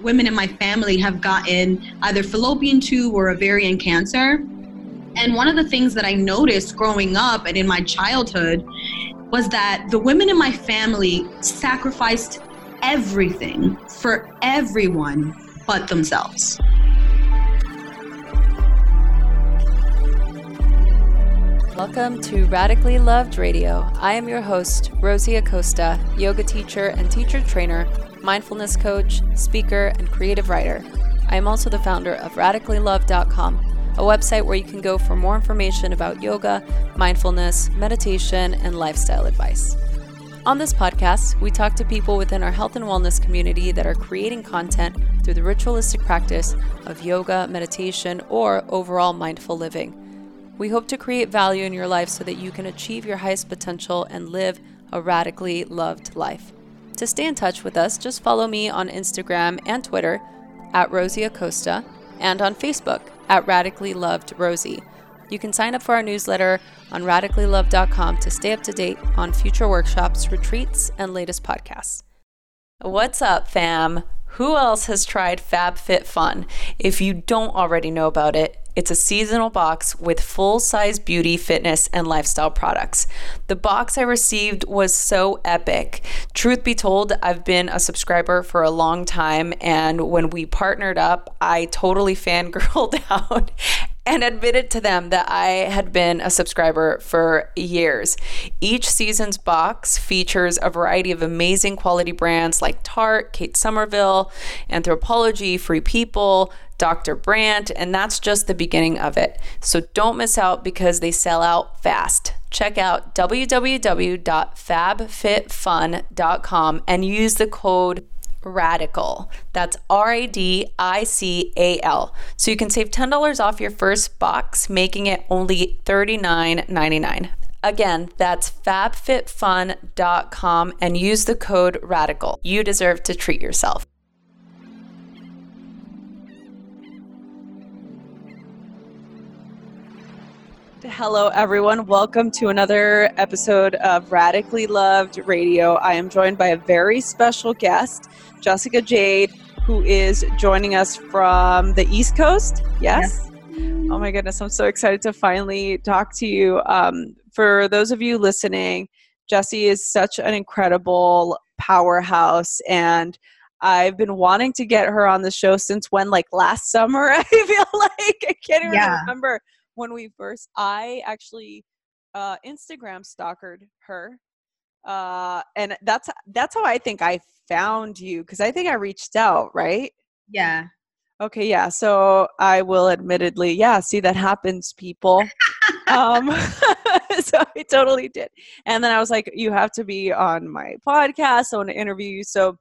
women in my family have gotten either fallopian tube or ovarian cancer. And one of the things that I noticed growing up and in my childhood was that the women in my family sacrificed everything for everyone but themselves. Welcome to Radically Loved Radio. I am your host, Rosie Acosta, yoga teacher and teacher trainer, mindfulness coach, speaker, and creative writer. I am also the founder of radicallyloved.com, a website where you can go for more information about yoga, mindfulness, meditation, and lifestyle advice. On this podcast, we talk to people within our health and wellness community that are creating content through the ritualistic practice of yoga, meditation, or overall mindful living. We hope to create value in your life so that you can achieve your highest potential and live a radically loved life. To stay in touch with us, just follow me on Instagram and Twitter at Rosie Acosta and on Facebook at Radically Loved Rosie. You can sign up for our newsletter on radicallyloved.com to stay up to date on future workshops, retreats, and latest podcasts. What's up, fam? Who else has tried FabFitFun? If you don't already know about it, it's a seasonal box with full size beauty, fitness, and lifestyle products. The box I received was so epic. Truth be told, I've been a subscriber for a long time, and when we partnered up, I totally fangirled out and admitted to them that I had been a subscriber for years. Each season's box features a variety of amazing quality brands like Tarte, Kate Somerville, Anthropologie, Free People, Dr. Brandt, and that's just the beginning of it. So don't miss out because they sell out fast. Check out www.fabfitfun.com and use the code Radical. That's R A D I C A L. So you can save $10 off your first box, making it only $39.99. Again, that's fabfitfun.com and use the code RADICAL. You deserve to treat yourself. Hello, everyone. Welcome to another episode of Radically Loved Radio. I am joined by a very special guest, Jessica Jade, who is joining us from the East Coast. Yes? yes. Oh my goodness, I'm so excited to finally talk to you. Um, for those of you listening, Jessie is such an incredible powerhouse and I've been wanting to get her on the show since when, like last summer, I feel like. I can't even yeah. remember when we first i actually uh instagram stalkered her uh and that's that's how i think i found you because i think i reached out right? Yeah. Okay yeah so i will admittedly yeah see that happens people. Um so i totally did. And then i was like you have to be on my podcast i want to interview you. So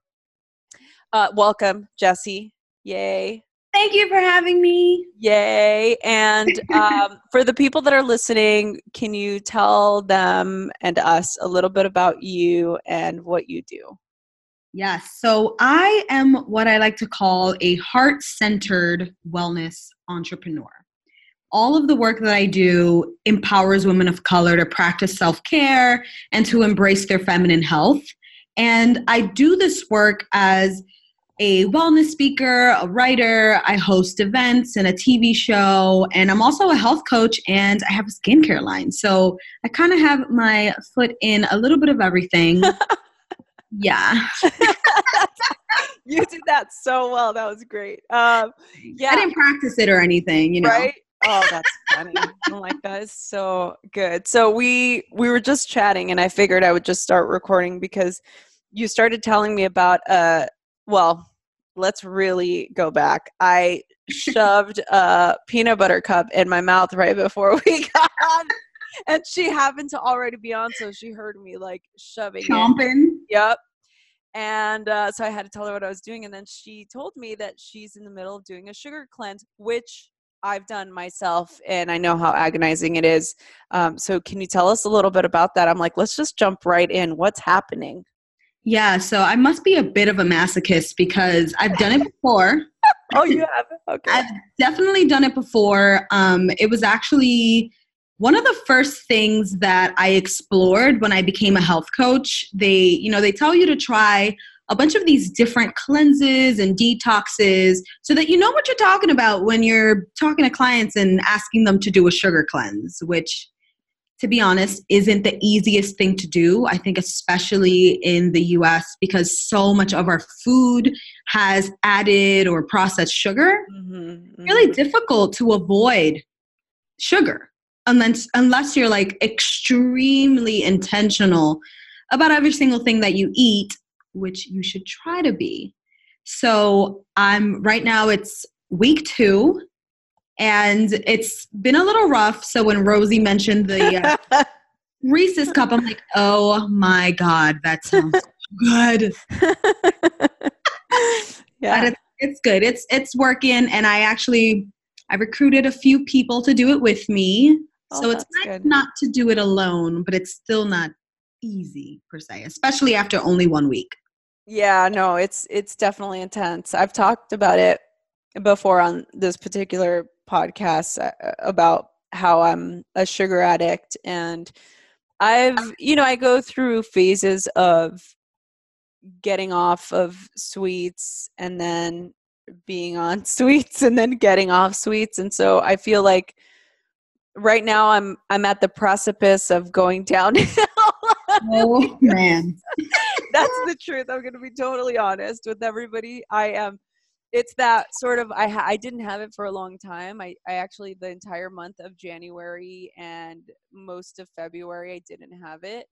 uh welcome Jesse. yay Thank you for having me. Yay. And um, for the people that are listening, can you tell them and us a little bit about you and what you do? Yes. So I am what I like to call a heart centered wellness entrepreneur. All of the work that I do empowers women of color to practice self care and to embrace their feminine health. And I do this work as a wellness speaker, a writer. I host events and a TV show, and I'm also a health coach and I have a skincare line. So I kind of have my foot in a little bit of everything. yeah. you did that so well. That was great. Um, yeah. I didn't practice it or anything, you know. Right? Oh, that's funny. I'm like, that is so good. So we we were just chatting and I figured I would just start recording because you started telling me about a well, let's really go back. I shoved a peanut butter cup in my mouth right before we got on. And she happened to already be on, so she heard me like shoving Chomping. It. Yep. And uh, so I had to tell her what I was doing. And then she told me that she's in the middle of doing a sugar cleanse, which I've done myself and I know how agonizing it is. Um, so, can you tell us a little bit about that? I'm like, let's just jump right in. What's happening? Yeah, so I must be a bit of a masochist because I've done it before. oh, you have? Okay. I've definitely done it before. Um, it was actually one of the first things that I explored when I became a health coach. They, you know, they tell you to try a bunch of these different cleanses and detoxes so that you know what you're talking about when you're talking to clients and asking them to do a sugar cleanse, which to be honest, isn't the easiest thing to do. I think, especially in the US, because so much of our food has added or processed sugar. Mm-hmm, mm-hmm. Really difficult to avoid sugar unless unless you're like extremely intentional about every single thing that you eat, which you should try to be. So I'm right now. It's week two and it's been a little rough. So when Rosie mentioned the uh, Reese's cup, I'm like, oh my god, that sounds good. yeah, it's, it's good. It's it's working, and I actually I recruited a few people to do it with me. Oh, so it's nice not to do it alone, but it's still not easy per se, especially after only one week. Yeah, no, it's it's definitely intense. I've talked about it before on this particular podcast uh, about how I'm a sugar addict and I've you know I go through phases of getting off of sweets and then being on sweets and then getting off sweets and so I feel like right now I'm I'm at the precipice of going downhill. oh man. That's the truth. I'm going to be totally honest with everybody. I am it's that sort of I I didn't have it for a long time. I I actually the entire month of January and most of February I didn't have it.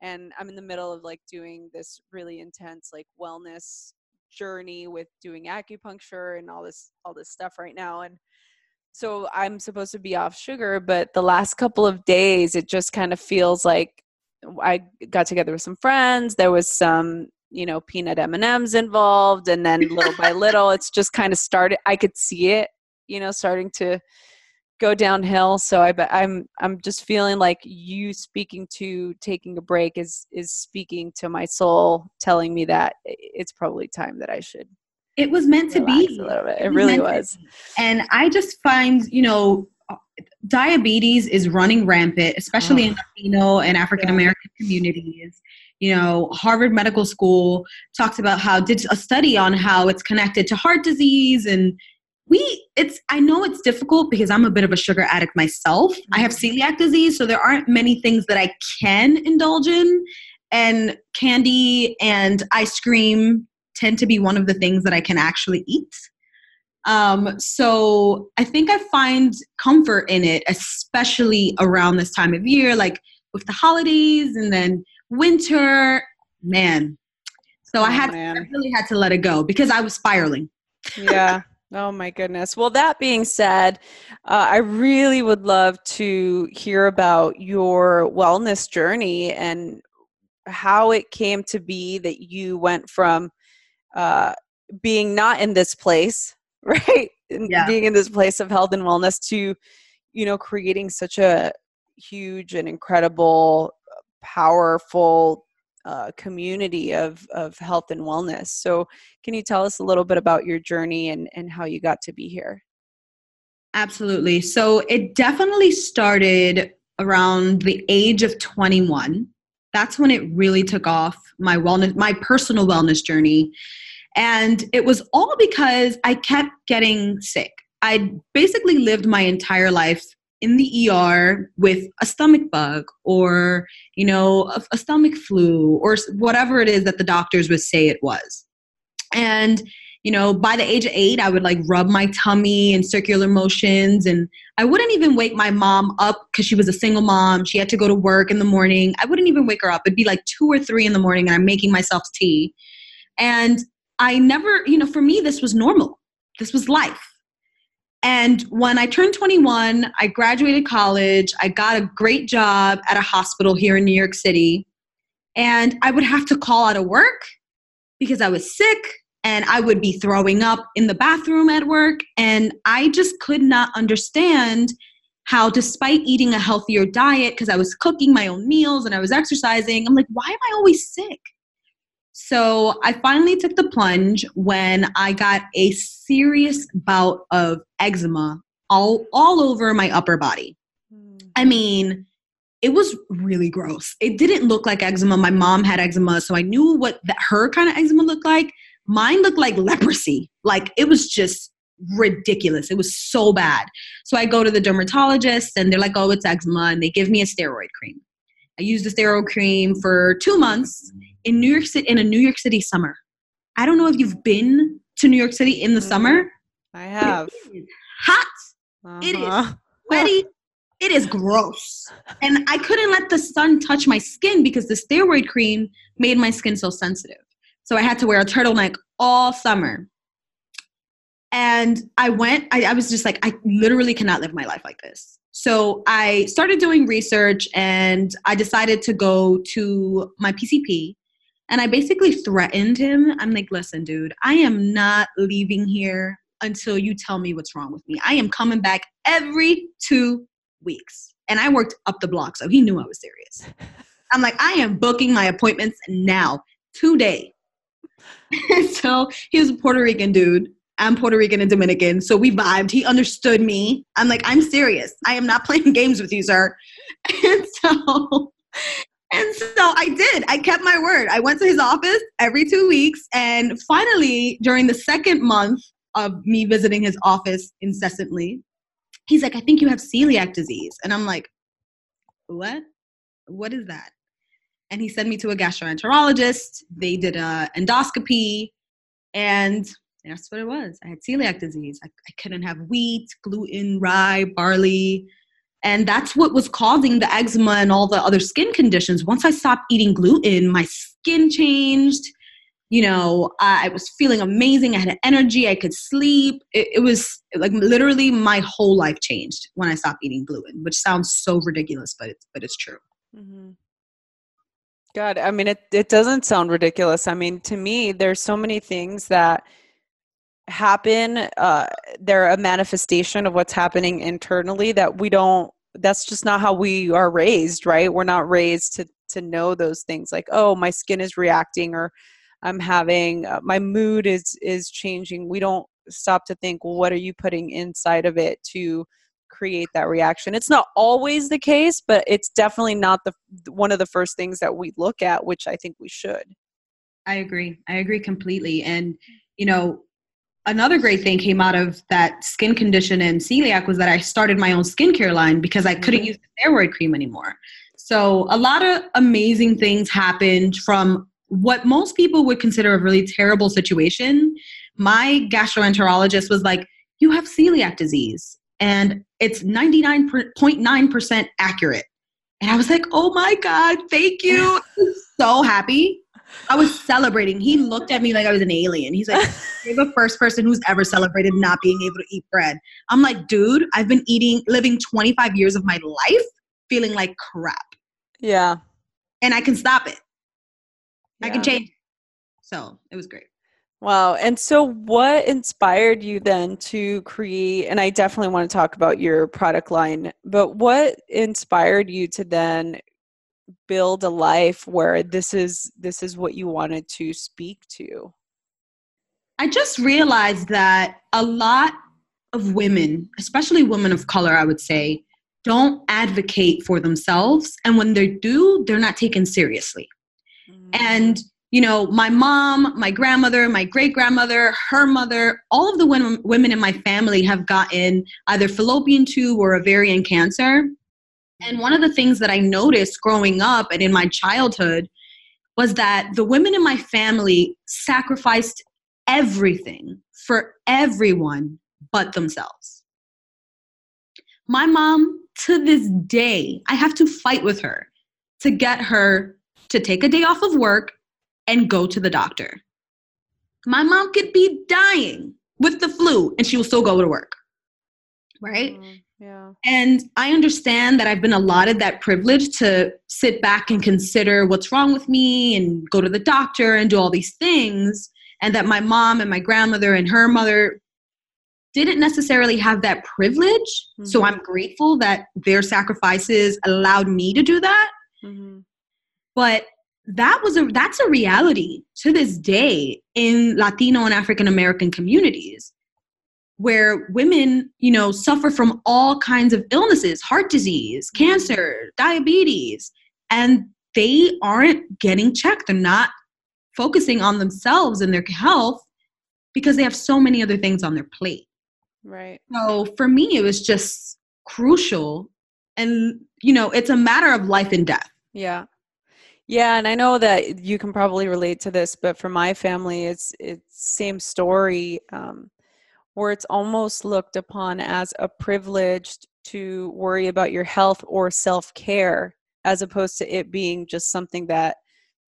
And I'm in the middle of like doing this really intense like wellness journey with doing acupuncture and all this all this stuff right now and so I'm supposed to be off sugar, but the last couple of days it just kind of feels like I got together with some friends. There was some you know peanut m&ms involved and then little by little it's just kind of started i could see it you know starting to go downhill so i bet i'm i'm just feeling like you speaking to taking a break is is speaking to my soul telling me that it's probably time that i should it was meant to be a little bit it, it really was and i just find you know diabetes is running rampant especially oh. in latino and african american. Communities. You know harvard medical school talks about how did a study on how it's connected to heart disease and we it's i know it's difficult because i'm a bit of a sugar addict myself. I have celiac disease so there aren't many things that i can indulge in and candy and ice cream tend to be one of the things that i can actually eat. Um, so i think i find comfort in it especially around this time of year like with the holidays and then winter, man. So oh, I had man. I really had to let it go because I was spiraling. yeah. Oh my goodness. Well, that being said, uh, I really would love to hear about your wellness journey and how it came to be that you went from uh, being not in this place, right? Yeah. Being in this place of health and wellness to, you know, creating such a huge and incredible powerful uh, community of, of health and wellness. So, can you tell us a little bit about your journey and, and how you got to be here? Absolutely. So, it definitely started around the age of 21. That's when it really took off my wellness, my personal wellness journey. And it was all because I kept getting sick. I basically lived my entire life in the ER with a stomach bug or, you know, a, a, stomach flu or whatever it is that the doctors would say it was. And, you know, by the age of eight, I would like rub my tummy in circular motions. And I wouldn't even wake my mom up because she was a single mom. She had to go to work in the morning. I wouldn't even wake her up. It'd be like two or three in the morning and I'm making myself tea. And I never, you know, for me, this was normal. This was life and when I turned 21, I graduated college. I got a great job at a hospital here in New York City. And I would have to call out of work because I was sick and I would be throwing up in the bathroom at work. And I just could not understand how, despite eating a healthier diet, because I was cooking my own meals and I was exercising, I'm like, why am I always sick? So I finally took the plunge when I got a serious bout of eczema all, all over my upper body. I hmm. mean, it was really gross. It didn't look like eczema. My mom had eczema, so I knew what that her kind of eczema looked like. Mine looked like leprosy. Like it was just ridiculous. It was so bad. So I go to the dermatologist and they're like, "Oh, it's eczema," and they give me a steroid cream. I used the steroid cream for two months in New York City in a New York City summer. I don't know if you've been to New York City in the Mm, summer. I have. Hot. It is Uh-huh. sweaty. It is gross. And I couldn't let the sun touch my skin because the steroid cream made my skin so sensitive. So I had to wear a turtleneck all summer. And I went, I, I was just like, I literally cannot live my life like this. So I started doing research and I decided to go to my PCP. And I basically threatened him. I'm like, listen, dude, I am not leaving here until you tell me what's wrong with me. I am coming back every two weeks. And I worked up the block, so he knew I was serious. I'm like, I am booking my appointments now, today. so he was a Puerto Rican dude. I'm Puerto Rican and Dominican. So we vibed. He understood me. I'm like, I'm serious. I am not playing games with you, sir. And so and so I did. I kept my word. I went to his office every two weeks. And finally, during the second month of me visiting his office incessantly, he's like, I think you have celiac disease. And I'm like, what? What is that? And he sent me to a gastroenterologist. They did a endoscopy, and that's what it was. I had celiac disease. I, I couldn't have wheat, gluten, rye, barley. And that's what was causing the eczema and all the other skin conditions. Once I stopped eating gluten, my skin changed. You know, I was feeling amazing. I had energy. I could sleep. It, it was like literally my whole life changed when I stopped eating gluten, which sounds so ridiculous, but it's but it's true. Mm-hmm. God, I mean, it, it doesn't sound ridiculous. I mean, to me, there's so many things that happen. Uh, they're a manifestation of what's happening internally that we don't, that's just not how we are raised, right? We're not raised to, to know those things like, oh, my skin is reacting or I'm having, uh, my mood is, is changing. We don't stop to think, well, what are you putting inside of it to create that reaction. It's not always the case, but it's definitely not the one of the first things that we look at, which I think we should. I agree. I agree completely. And, you know, another great thing came out of that skin condition and celiac was that I started my own skincare line because I couldn't Mhm. use the steroid cream anymore. So a lot of amazing things happened from what most people would consider a really terrible situation. My gastroenterologist was like, You have celiac disease, and it's 99.9% accurate. And I was like, Oh my God, thank you. So happy. I was celebrating. He looked at me like I was an alien. He's like, You're the first person who's ever celebrated not being able to eat bread. I'm like, dude, I've been eating, living 25 years of my life feeling like crap. Yeah. And I can stop it. I can change. it. So it was great. Wow. And so, what inspired you then to create? And I definitely want to talk about your product line, but what inspired you to then build a life where this is this is what you wanted to speak to? I just realized that a lot of women, especially women of color, I would say, don't advocate for themselves. And when they do, they're not taken seriously. And, mm. you know, my mom, my grandmother, my great grandmother, her mother, all of the women, women in my family have gotten either fallopian tube or ovarian cancer. And one of the things that I noticed growing up and in my childhood was that the women in my family sacrificed everything for everyone but themselves. My mom, to this day, I have to fight with her to get her to take a day off of work and go to the doctor. My mom could be dying with the flu and she will still go to work. Right? Mm, yeah. And I understand that I've been allotted that privilege to sit back and consider what's wrong with me and go to the doctor and do all these things. And that my mom and my grandmother and her mother didn't necessarily have that privilege. So Mhm. I'm grateful that their sacrifices allowed me to do that. Mhm. But that was a that's a reality to this day in Latino and African American communities. Where women, you know, suffer from all kinds of illnesses, heart disease, Mm-hmm. cancer, diabetes, and they aren't getting checked. They're not focusing on themselves and their health because they have so many other things on their plate. Right. So for me, it was just crucial. And, you know, it's a matter of life and death. Yeah. Yeah, and I know that you can probably relate to this, but for my family, it's it's same story, um, where it's almost looked upon as a privilege to worry about your health or self care, as opposed to it being just something that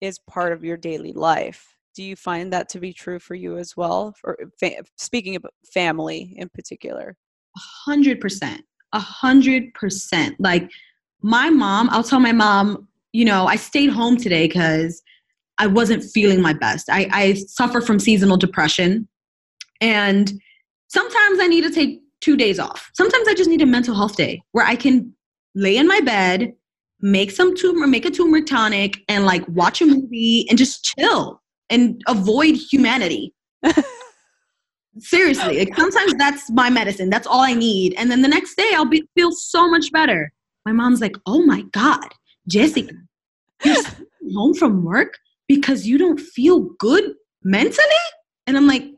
is part of your daily life. Do you find that to be true for you as well? For fa- speaking of family in particular. A hundred percent. A hundred percent. Like my mom, I'll tell my mom, you know, I stayed home today because I wasn't feeling my best. I, I suffer from seasonal depression. And sometimes I need to take two days off. Sometimes I just need a mental health day where I can lay in my bed, make some tumor, make a turmeric tonic, and like watch a movie and just chill and avoid humanity. Seriously, like sometimes that's my medicine. That's all I need. And then the next day I'll be feel so much better. My mom's like, "Oh my god, Jessica, you're home from work because you don't feel good mentally?" And I'm like,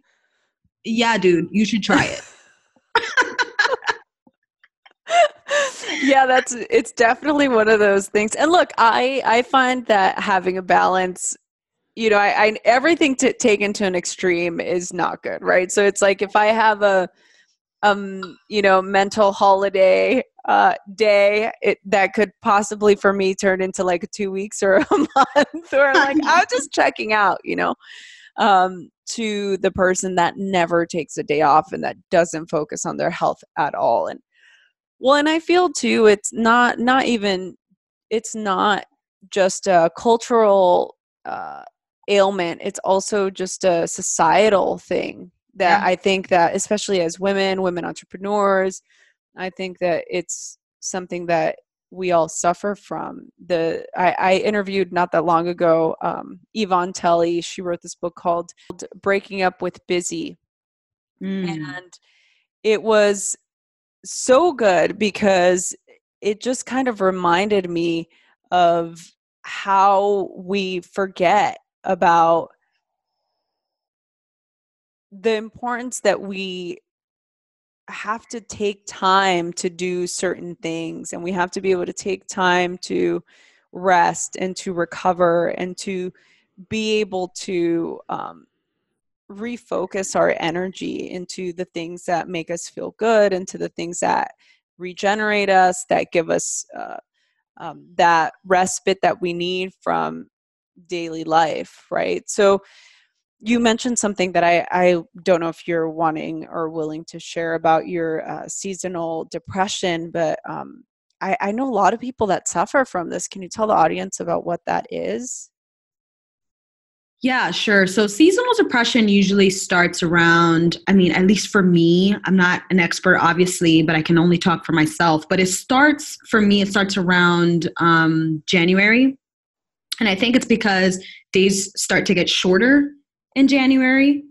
"Yeah, dude, you should try it." yeah that's it's definitely one of those things. And look i i find that having a balance you know i, I everything to taken to an extreme is not good right? So it's like if i have a um you know mental holiday uh day it that could possibly for me turn into like two weeks or a month or like i'm just checking out you know? Um to the person that never takes a day off and that doesn't focus on their health at all and well, and I feel too, it's not not even it's not just a cultural uh, ailment. It's also just a societal thing that Yeah. I think that, especially as women, women entrepreneurs, I think that it's something that we all suffer from. The I, I interviewed not that long ago um, Yvonne Tally. She wrote this book called "Breaking Up with Busy," Mm. and it was so good because it just kind of reminded me of how we forget about the importance that we have to take time to do certain things and we have to be able to take time to rest and to recover and to be able to um, refocus our energy into the things that make us feel good into the things that regenerate us that give us uh, um, that respite that we need from daily life right? So you mentioned something that I, I don't know if you're wanting or willing to share about your uh, seasonal depression but um, I, I know a lot of people that suffer from this can you tell the audience about what that is Yeah, sure. So seasonal depression usually starts around, I mean, at least for me, I'm not an expert, obviously, but I can only talk for myself. But it starts, for me, it starts around um, January. And I think it's because days start to get shorter in January.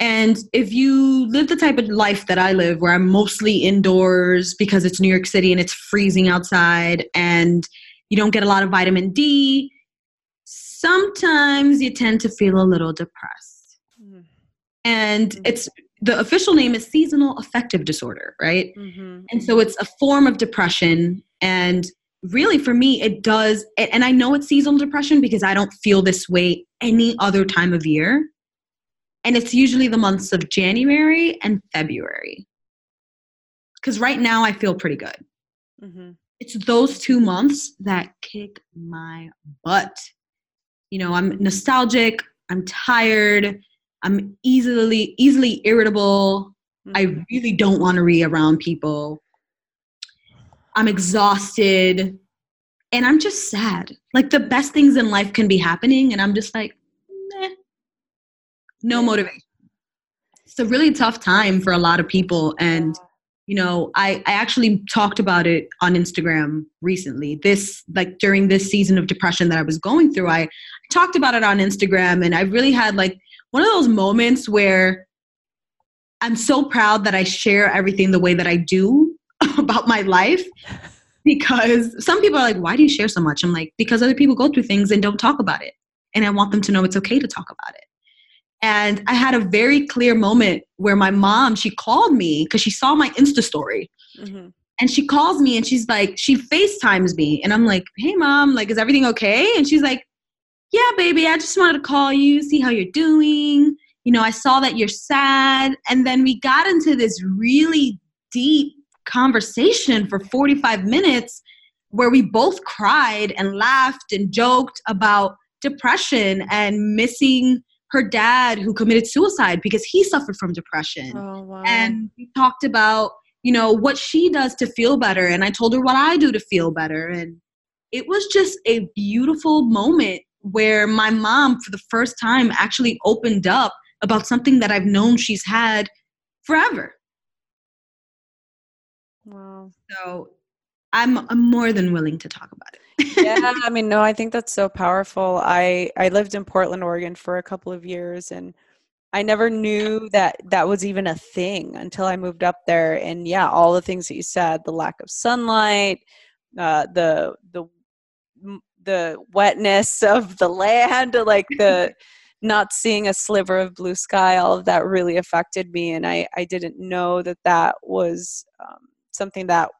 And if you live the type of life that I live, where I'm mostly indoors because it's New York City and it's freezing outside, and you don't get a lot of vitamin D, sometimes you tend to feel a little depressed. And Mhm. it's the official name is seasonal affective disorder, right? mm-hmm. And so it's a form of depression. And really, for me, it does. And I know it's seasonal depression because I don't feel this way any other time of year. And it's usually the months of January and February. Because right now I feel pretty good. Mm-hmm. It's those two months that kick my butt. You know, I'm nostalgic, I'm tired, I'm easily easily irritable. I really don't want to be around people. I'm exhausted and I'm just sad. Like the best things in life can be happening and I'm just like, meh. No motivation. It's a really tough time for a lot of people and you know I, I actually talked about it on instagram recently this like during this season of depression that i was going through i talked about it on instagram and i really had like one of those moments where I'm so proud that I share everything the way that I do about my life because some people are like, why do you share so much? I'm like, because other people go through things and don't talk about it. And I want them to know it's okay to talk about it. And I had a very clear moment where my mom, she called me because she saw my Insta story. Mm-hmm. And she calls me and she's like, she FaceTimes me. And I'm like, hey, mom, like, is everything okay? And she's like, yeah, baby, I just wanted to call you, see how you're doing. You know, I saw that you're sad. And then we got into this really deep conversation for 45 minutes where we both cried and laughed and joked about depression and missing her dad who committed suicide because he suffered from depression. Oh, wow. And we talked about, you know, what she does to feel better. And I told her what I do to feel better. And it was just a beautiful moment where my mom, for the first time, actually opened up about something that I've known she's had forever. Wow. So I'm, I'm more than willing to talk about it. Yeah, I mean, no, I think that's so powerful. I I lived in Portland, Oregon for a couple of years and I never knew that that was even a thing until I moved up there and yeah, all the things that you said, the lack of sunlight, uh, the the the wetness of the land, like the not seeing a sliver of blue sky, all of that really affected me. And I, I didn't know that that was um, something that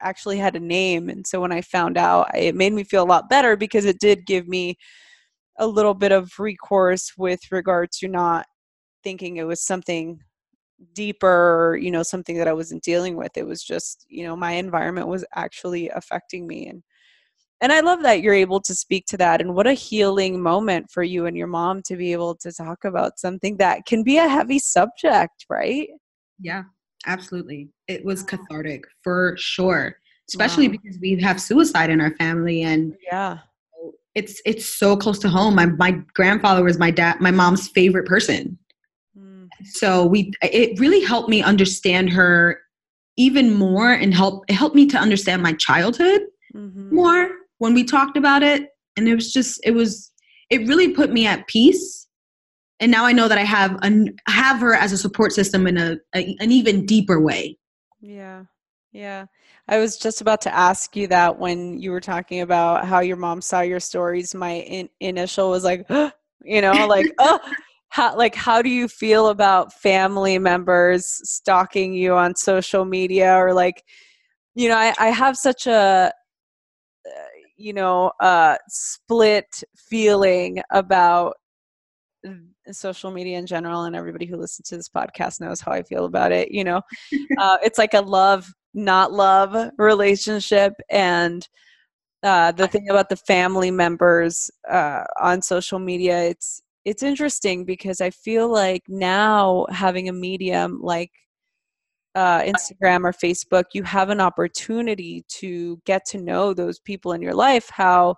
actually had a name. And so when I found out, it made me feel a lot better because it did give me a little bit of recourse with regard to not thinking it was something deeper you know something that i wasn't dealing with it was just you know my environment was actually affecting me and and i love that you're able to speak to that and what a healing moment for you and your mom to be able to talk about something that can be a heavy subject right yeah absolutely it was cathartic for sure especially wow. because we have suicide in our family and yeah it's it's so close to home my, my grandfather was my dad my mom's favorite person mm. so we it really helped me understand her even more and help it helped me to understand my childhood mm-hmm. more when we talked about it and it was just it was it really put me at peace and now i know that i have an have her as a support system in a, a an even deeper way. Yeah. Yeah. I was just about to ask you that when you were talking about how your mom saw your stories. My in, initial was like you know like oh how like how do you feel about family members stalking you on social media? Or like you know i, I have such a you know uh split feeling about social media in general and everybody who listens to this podcast knows how i feel about it you know uh, it's like a love not love relationship and uh, the thing about the family members uh, on social media it's it's interesting because i feel like now having a medium like uh, Instagram or Facebook, you have an opportunity to get to know those people in your life. How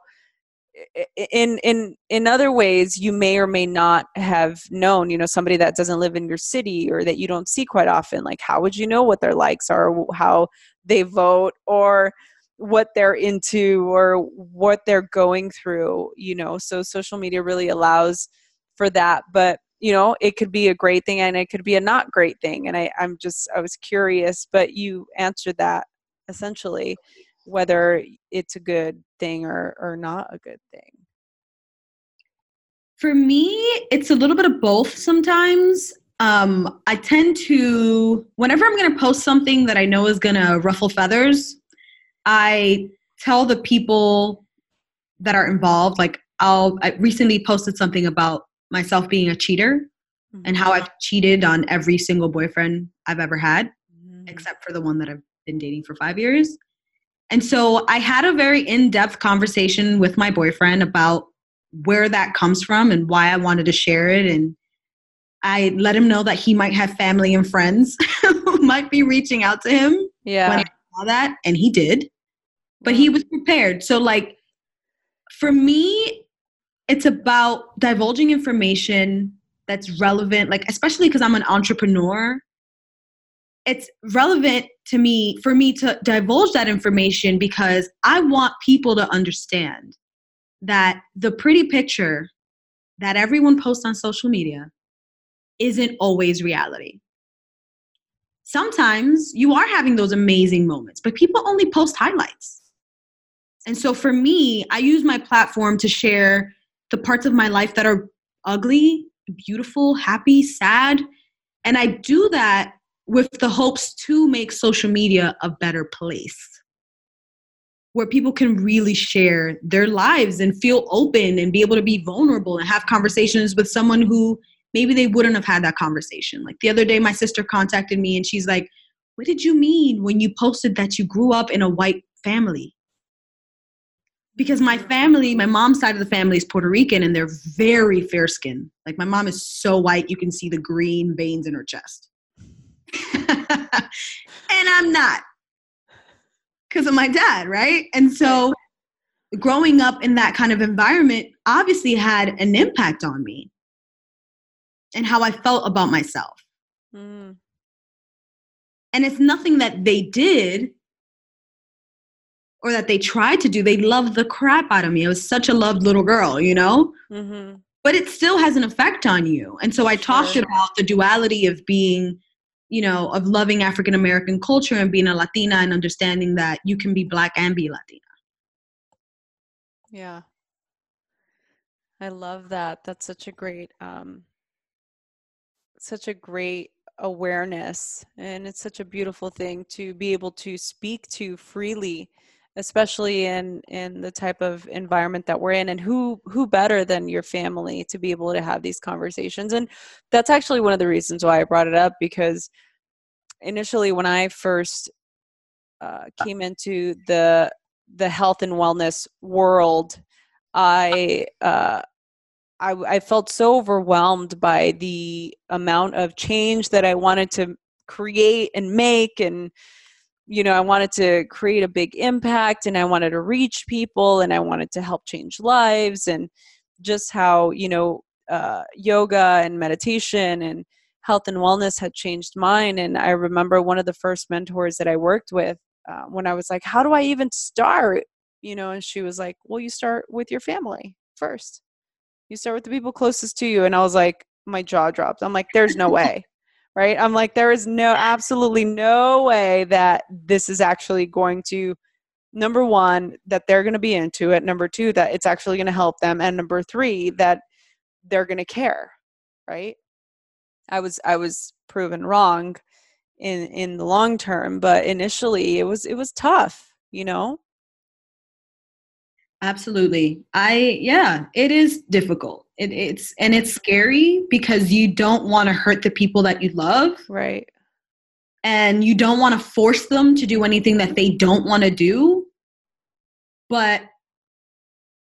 in in in other ways you may or may not have known you know somebody that doesn't live in your city or that you don't see quite often like how would you know what their likes are how they vote or what they're into or what they're going through you know? So social media really allows for that but you know it could be a great thing and it could be a not great thing and I, i'm just i was curious but you answered that essentially whether it's a good thing or or not a good thing for me it's a little bit of both sometimes um, i tend to whenever i'm going to post something that i know is going to ruffle feathers i tell the people that are involved like i'll i recently posted something about myself being a cheater mm-hmm. and how I've cheated on every single boyfriend I've ever had, mm-hmm. except for the one that I've been dating for five years. And so I had a very in depth conversation with my boyfriend about where that comes from and why I wanted to share it. And I let him know that he might have family and friends who might be reaching out to him. Yeah. When I saw that, and he did, but he mm. was prepared. So, like, for me, it's about divulging information that's relevant like especially because i'm an entrepreneur it's relevant to me for me to divulge that information because i want people to understand that the pretty picture that everyone posts on social media isn't always reality sometimes you are having those amazing moments, but people only post highlights. And so for me, I use my platform to share the parts of my life that are ugly, beautiful, happy, sad. And I do that with the hopes to make social media a better place where people can really share their lives and feel open and be able to be vulnerable and have conversations with someone who maybe they wouldn't have had that conversation. Like the other day, my sister contacted me and she's like, What did you mean when you posted that you grew up in a white family? Because my family, my mom's side of the family is Puerto Rican and they're very fair skinned. Like my mom is so white, you can see the green veins in her chest. and I'm not because of my dad, right? And so growing up in that kind of environment obviously had an impact on me and how I felt about myself. Mm. And it's nothing that they did or that they tried to do. They loved the crap out of me. I was such a loved little girl, you know? Mm-hmm. But it still has an effect on you. And so I talked about the duality of being you know, of loving African American culture and being a Latina and understanding that you can be black and be Latina. Yeah. I love that. That's such a great um such a great awareness and it's such a beautiful thing to be able to speak to freely especially in in the type of environment that we're in and who who better than your family to be able to have these conversations. And that's actually one of the reasons why i brought it up because initially when i first uh, came into the the health and wellness world i uh, I, I felt so overwhelmed by the amount of change that i wanted to create and make and you know, I wanted to create a big impact and I wanted to reach people and I wanted to help change lives and just how, you know, uh, yoga and meditation and health and wellness had changed mine. And I remember one of the first mentors that I worked with uh, when I was like, how do I even start? You know, and she was like, well, you start with your family first. You start with the people closest to you. And I was like, my jaw dropped. I'm like, there's no way right? I'm like, there is no, absolutely no way that this is actually going to, number one, that they're going to be into it. Number two, that it's actually going to help them. And number three, that they're going to care, right? I was, I was proven wrong in, in the long term, but initially it was, it was tough, you know? Absolutely. I, yeah, it is difficult it, it's and it's scary because you don't want to hurt the people that you love. Right. And you don't want to force them to do anything that they don't want to do. But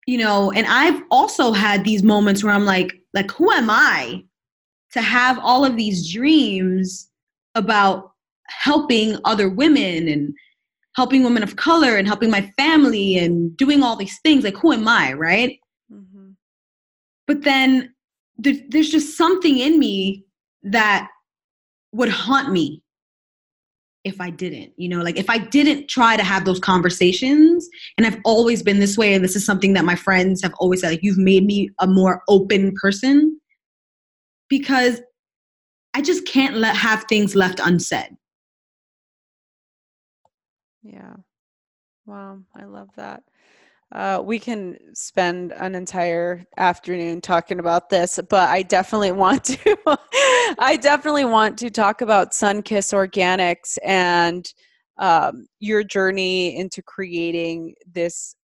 you know, and I've also had these moments where I'm like like who am I to have all of these dreams about helping other women and helping women of color and helping my family and doing all these things like who am I, right? But then there's just something in me that would haunt me if I didn't, you know, like if I didn't try to have those conversations, and I've always been this way, and this is something that my friends have always said, like, you've made me a more open person because I just can't let have things left unsaid. Yeah. Wow, I love that. Uh, we can spend an entire afternoon talking about this, but I definitely want to. I definitely want to talk about Sunkiss Organics and um, your journey into creating this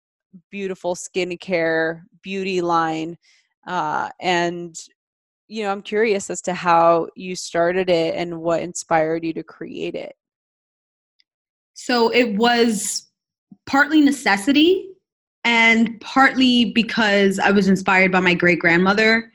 beautiful skincare beauty line. Uh, and you know, I'm curious as to how you started it and what inspired you to create it. So it was partly necessity and partly because I was inspired by my great grandmother.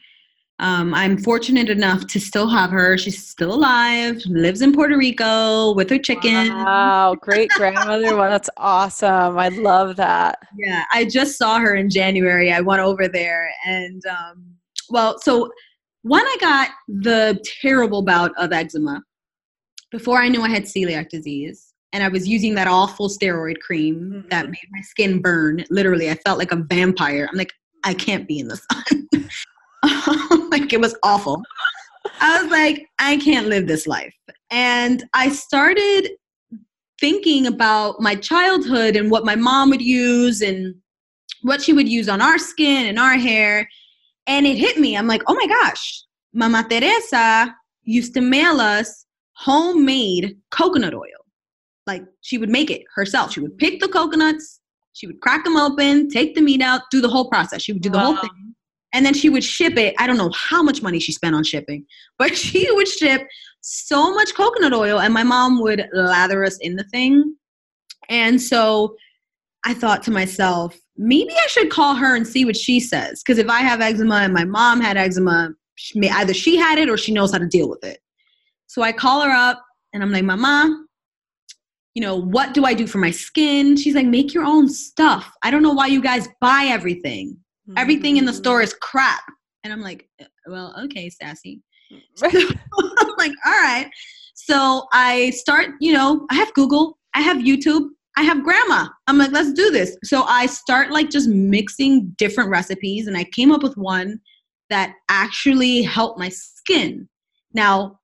Um, I'm fortunate enough to still have her. She's still alive, lives in Puerto Rico with her chicken. Wow, great grandmother. well, that's awesome. I love that. Yeah, I just saw her in January. I went over there and, um, well, so when I got the terrible bout of eczema, before I knew I had celiac disease, and I was using that awful steroid cream mm-hmm. that made my skin burn. Literally, I felt like a vampire. I'm like, I can't be in the sun. like it was awful. I was like, I can't live this life. And I started thinking about my childhood and what my mom would use and what she would use on our skin and our hair. And it hit me. I'm like, oh my gosh, Mama Teresa used to mail us homemade coconut oil. Like she would make it herself. She would pick the coconuts, she would crack them open, take the meat out, do the whole process. She would do the wow. whole thing. And then she would ship it. I don't know how much money she spent on shipping, but she would ship so much coconut oil, and my mom would lather us in the thing. And so I thought to myself, maybe I should call her and see what she says. Because if I have eczema and my mom had eczema, she either she had it or she knows how to deal with it. So I call her up and I'm like, Mama, you know, what do I do for my skin? She's like, make your own stuff. I don't know why you guys buy everything. Mm-hmm. Everything in the store is crap. And I'm like, uh, well, okay, sassy. So I'm like, all right. So I start, you know, I have Google, I have YouTube, I have grandma. I'm like, let's do this. So I start like just mixing different recipes and I came up with one that actually helped my skin. Now,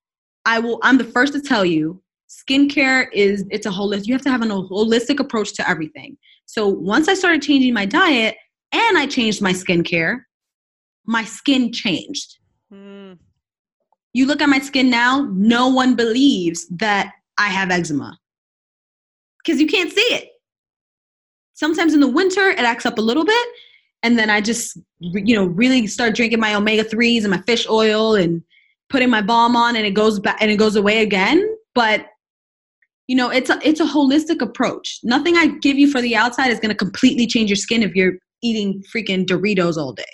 I will I'm the first to tell you, skincare is it's a holistic you have to have a holistic approach to everything. So once I started changing my diet and I changed my skincare, my skin changed. Mm. You look at my skin now, no one believes that I have eczema because you can't see it. Sometimes in the winter, it acts up a little bit. And then I just, you know, really start drinking my omega 3s and my fish oil and putting my balm on and it goes back and it goes away again. But you know, it's a it's a holistic approach. Nothing I give you for the outside is gonna completely change your skin if you're eating freaking Doritos all day.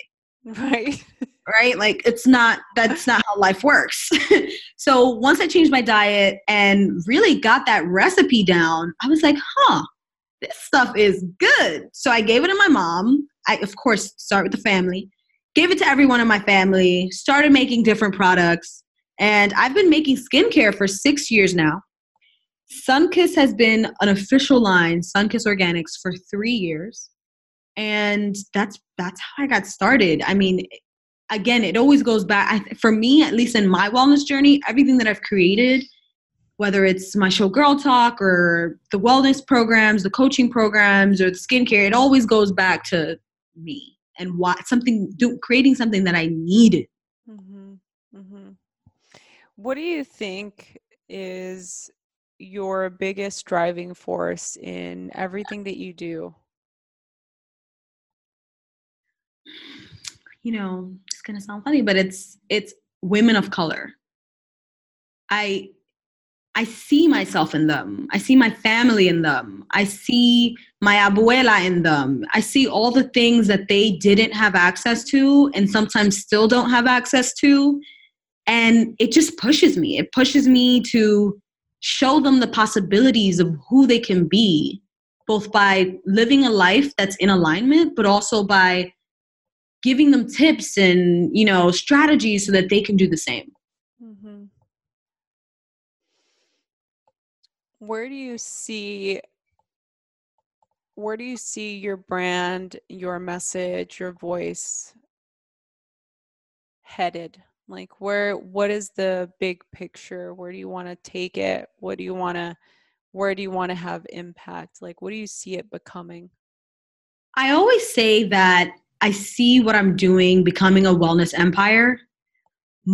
Right. right? Like it's not that's not how life works. so once I changed my diet and really got that recipe down, I was like, huh, this stuff is good. So I gave it to my mom. I of course start with the family. Gave it to everyone in my family, started making different products, and I've been making skincare for six years now. Sunkiss has been an official line, Sunkiss Organics, for three years. And that's that's how I got started. I mean, again, it always goes back. I, for me, at least in my wellness journey, everything that I've created, whether it's my show Girl Talk or the wellness programs, the coaching programs, or the skincare, it always goes back to me and what something do, creating something that I needed. Mm-hmm. Mm-hmm. What do you think is your biggest driving force in everything that you do? you know, it's gonna sound funny, but it's it's women of color. I I see myself in them. I see my family in them. I see my abuela in them. I see all the things that they didn't have access to and sometimes still don't have access to. And it just pushes me. It pushes me to show them the possibilities of who they can be, both by living a life that's in alignment, but also by giving them tips and you know strategies so that they can do the same mm-hmm. where do you see where do you see your brand your message your voice headed like where what is the big picture where do you want to take it what do you want to where do you want to have impact like what do you see it becoming i always say that I see what I'm doing becoming a wellness empire.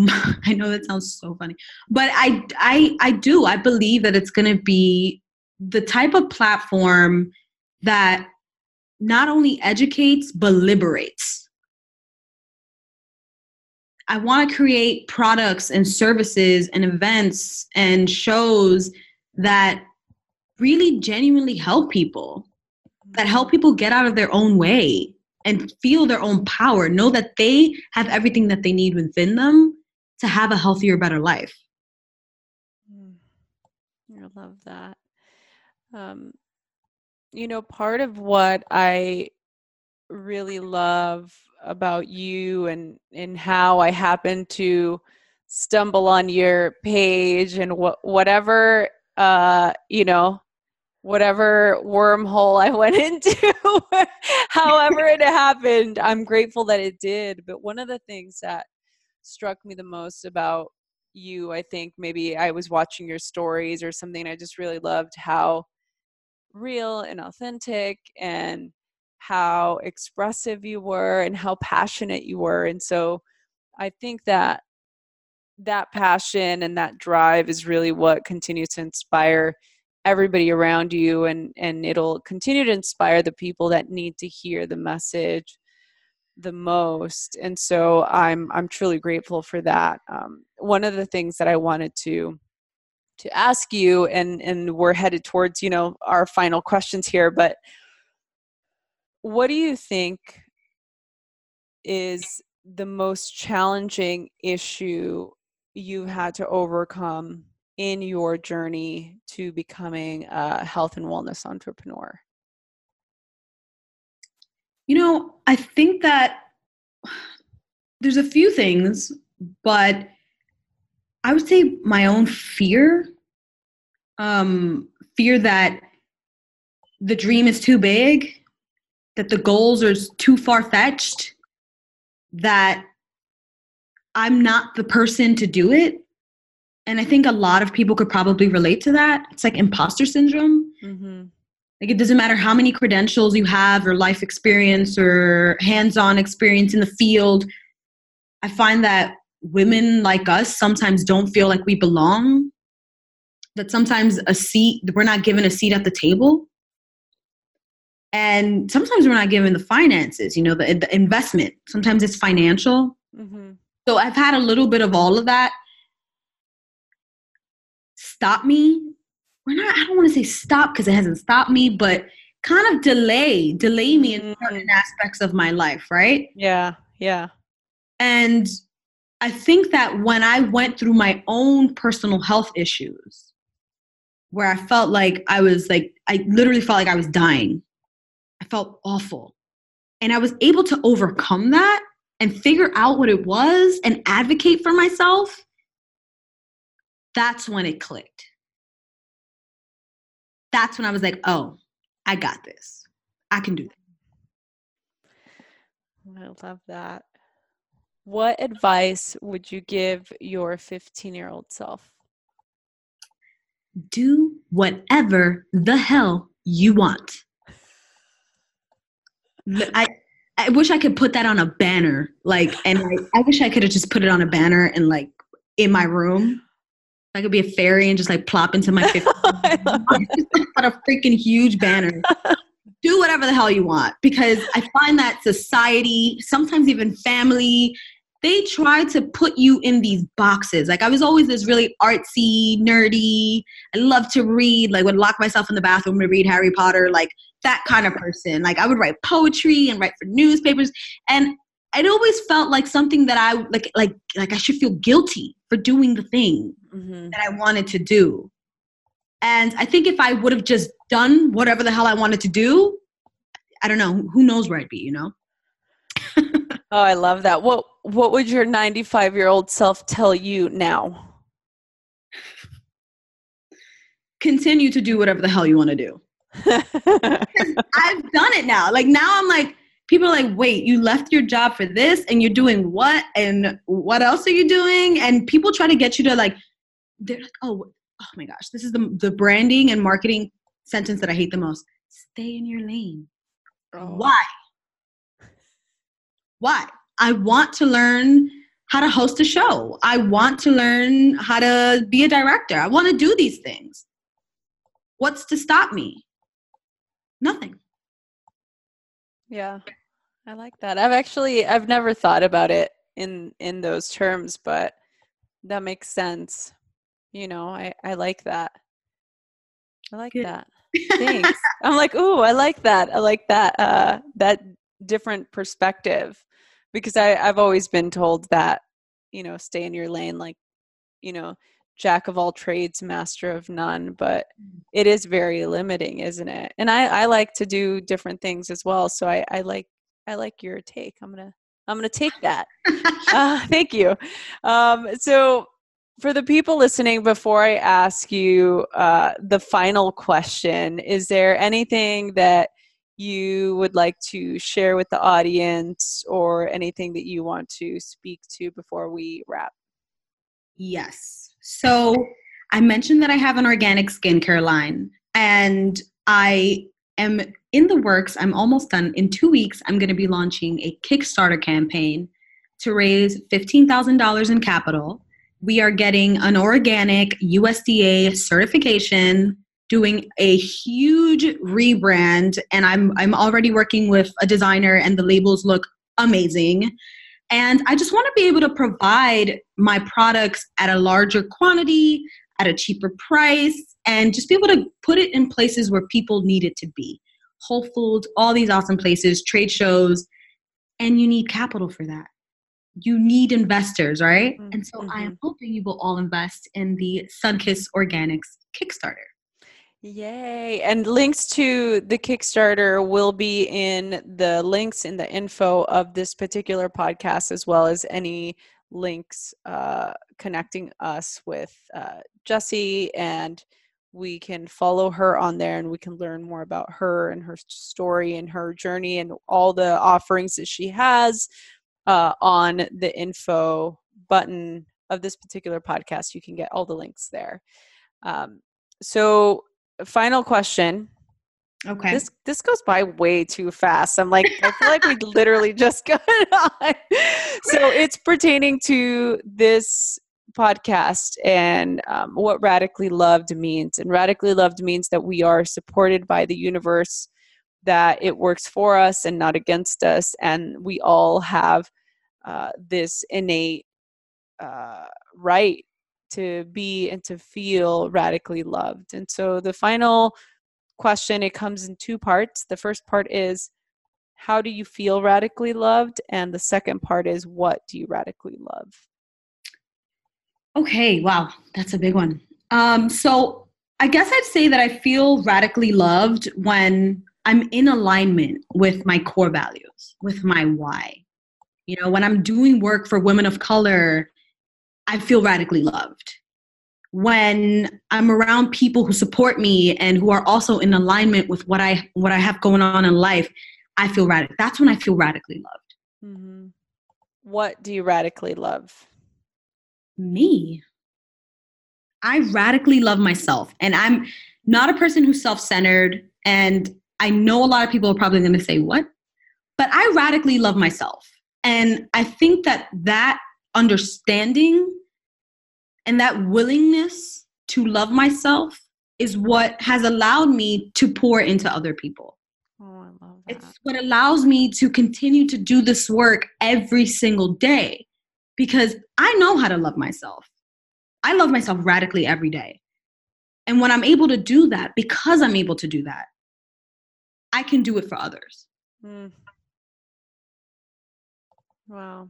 I know that sounds so funny, but I I I do. I believe that it's going to be the type of platform that not only educates but liberates. I want to create products and services and events and shows that really genuinely help people, that help people get out of their own way, and feel their own power. Know that they have everything that they need within them to have a healthier, better life. Mm. I love that. Um, you know, part of what I really love about you and and how I happened to stumble on your page and what whatever uh you know whatever wormhole I went into, however it happened. I'm grateful that it did. But one of the things that struck me the most about you i think maybe i was watching your stories or something i just really loved how real and authentic and how expressive you were and how passionate you were and so i think that that passion and that drive is really what continues to inspire everybody around you and and it'll continue to inspire the people that need to hear the message the most and so i'm i'm truly grateful for that. Um, one of the things that i wanted to to ask you and and we're headed towards you know our final questions here but what do you think is the most challenging issue you've had to overcome in your journey to becoming a health and wellness entrepreneur? You know, I think that there's a few things, but I would say my own fear um, fear that the dream is too big, that the goals are too far fetched, that I'm not the person to do it and I think a lot of people could probably relate to that. It's like imposter syndrome. Mm-hmm. Like it doesn't matter how many credentials you have, or life experience, or hands-on experience in the field. I find that women like us sometimes don't feel like we belong. That sometimes a seat we're not given a seat at the table, and sometimes we're not given the finances. You know, the, the investment. Sometimes it's financial. Mm-hmm. So I've had a little bit of all of that stop me. We're not, I don't want to say stop because it hasn't stopped me, but kind of delay, delay me in certain mm-hmm. aspects of my life, right? Yeah, yeah. And I think that when I went through my own personal health issues, where I felt like I was like, I literally felt like I was dying. Felt awful. And I was able to overcome that and figure out what it was and advocate for myself that's when it clicked. That's when I was like, oh, I got this. I can do that. I love that. What advice would you give your 15 year old self? Do whatever the hell you want. I, I wish I could put that on a banner, like, and I, I wish I could have just put it on a banner and like in my room I could be a fairy and just like plop into my 50 put a freaking huge banner. Do whatever the hell you want because I find that society, sometimes even family, they try to put you in these boxes. Like I was always this really artsy, nerdy. I love to read. Like would lock myself in the bathroom to read Harry Potter. Like that kind of person. Like I would write poetry and write for newspapers. And it always felt like something that I like like like I should feel guilty for doing the thing mm-hmm. that I wanted to do. And I think if I would have just done whatever the hell I wanted to do, I don't know, who knows where I'd be, you know? Oh, I love that. What what would your 95-year-old self tell you now? Continue to do whatever the hell you want to do. I've done it now. Like now I'm like people are like, wait, you left your job for this and you're doing what? And what else are you doing? And people try to get you to like, they're like, oh, oh my gosh, this is the, the branding and marketing sentence that I hate the most. Stay in your lane. Oh. Why? Why? I want to learn how to host a show. I want to learn how to be a director. I want to do these things. What's to stop me? Nothing. Yeah. I like that. I've actually I've never thought about it in in those terms, but that makes sense. You know, I I like that. I like Good. that. Thanks. I'm like, "Ooh, I like that. I like that uh that different perspective." Because I I've always been told that, you know, stay in your lane like, you know, jack of all trades, master of none, but mm. it is very limiting, isn't it? And I, I like to do different things as well. So I, I like I like your take. I'm gonna I'm gonna take that. uh, thank you. Um, so for the people listening, before I ask you uh, the final question, is there anything that you would like to share with the audience or anything that you want to speak to before we wrap? Yes. So I mentioned that I have an organic skincare line and I am in the works. I'm almost done. In two weeks, I'm going to be launching a Kickstarter campaign to raise $15,000 in capital. We are getting an organic USDA certification, doing a huge rebrand, and I'm, I'm already working with a designer, and the labels look amazing. And I just want to be able to provide my products at a larger quantity, at a cheaper price, and just be able to put it in places where people need it to be. Whole Foods, all these awesome places, trade shows, and you need capital for that. You need investors, right? Mm-hmm. And so I am mm-hmm. hoping you will all invest in the Sunkiss Organics Kickstarter. Yay. And links to the Kickstarter will be in the links in the info of this particular podcast, as well as any links uh, connecting us with uh, Jessie. And we can follow her on there and we can learn more about her and her story and her journey and all the offerings that she has uh, on the info button of this particular podcast. You can get all the links there. Um, so final question. Okay. This this goes by way too fast. I'm like, I feel like we literally just got on. So it's pertaining to this podcast and um, what radically loved means. And radically loved means that we are supported by the universe, that it works for us and not against us, and we all have uh, this innate uh, right to be and to feel radically loved. And so the final question it comes in two parts. The first part is how do you feel radically loved and the second part is what do you radically love? Okay, wow, that's a big one. Um so I guess I'd say that I feel radically loved when I'm in alignment with my core values, with my why. You know, when I'm doing work for women of color, I feel radically loved. When I'm around people who support me and who are also in alignment with what I what I have going on in life, I feel radical. That's when I feel radically loved. Mm-hmm. What do you radically love? Me. I radically love myself, and I'm not a person who's self-centered. And I know a lot of people are probably going to say, "What?" But I radically love myself, and I think that that understanding and that willingness to love myself is what has allowed me to pour into other people. Oh, I love that. It's what allows me to continue to do this work every single day because I know how to love myself. I love myself radically every day. And when I'm able to do that, because I'm able to do that, I can do it for others. Mm. Wow.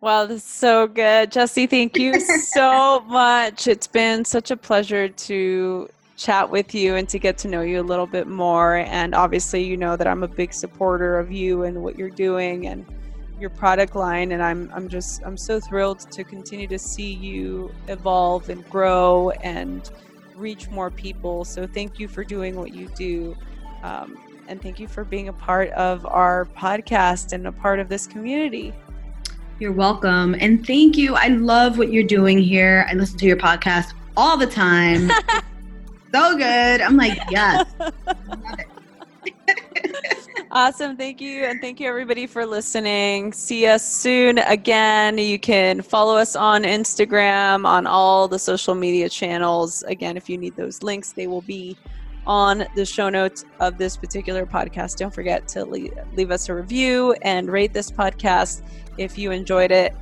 Wow, this is so good. Jessie, thank you so much. It's been such a pleasure to chat with you and to get to know you a little bit more. And obviously, you know that I'm a big supporter of you and what you're doing and your product line. And I'm, I'm just, I'm so thrilled to continue to see you evolve and grow and reach more people. So thank you for doing what you do. Um, and thank you for being a part of our podcast and a part of this community. You're welcome. And thank you. I love what you're doing here. I listen to your podcast all the time. so good. I'm like, yes. awesome. Thank you. And thank you, everybody, for listening. See us soon again. You can follow us on Instagram, on all the social media channels. Again, if you need those links, they will be on the show notes of this particular podcast. Don't forget to leave, leave us a review and rate this podcast if you enjoyed it.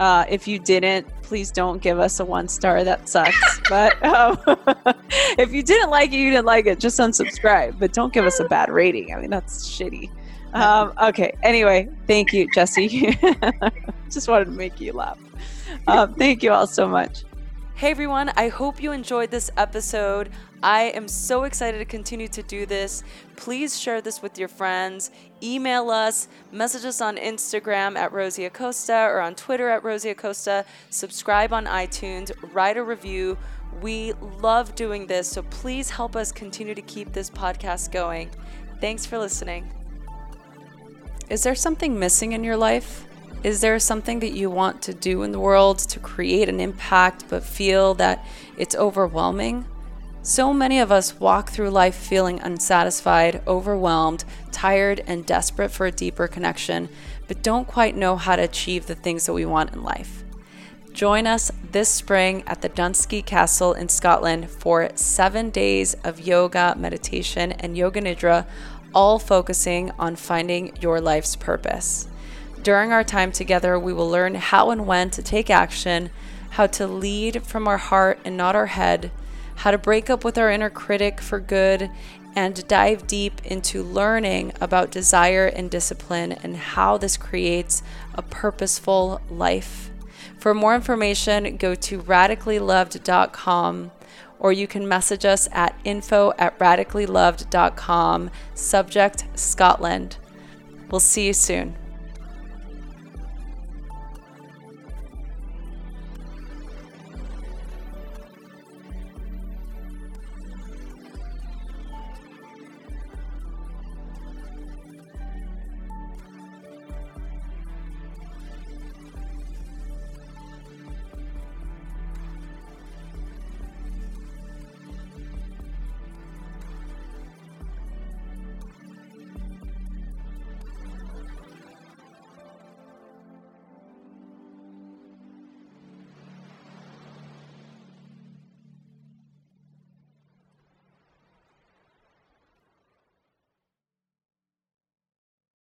Uh, if you didn't, please don't give us a one star. That sucks. but um, if you didn't like it, you didn't like it. Just unsubscribe. But don't give us a bad rating. I mean, that's shitty. Um, okay. Anyway, thank you, Jessie. Just wanted to make you laugh. Um, thank you all so much. Hey everyone, I hope you enjoyed this episode. I am so excited to continue to do this. Please share this with your friends. Email us, message us on Instagram at Rosie Acosta or on Twitter at Rosie Acosta. Subscribe on iTunes, write a review. We love doing this, so please help us continue to keep this podcast going. Thanks for listening. Is there something missing in your life? Is there something that you want to do in the world to create an impact but feel that it's overwhelming? So many of us walk through life feeling unsatisfied, overwhelmed, tired, and desperate for a deeper connection, but don't quite know how to achieve the things that we want in life. Join us this spring at the Dunskey Castle in Scotland for seven days of yoga, meditation, and yoga nidra, all focusing on finding your life's purpose. During our time together, we will learn how and when to take action, how to lead from our heart and not our head, how to break up with our inner critic for good, and dive deep into learning about desire and discipline and how this creates a purposeful life. For more information, go to radicallyloved.com or you can message us at info at radicallyloved.com, subject Scotland. We'll see you soon.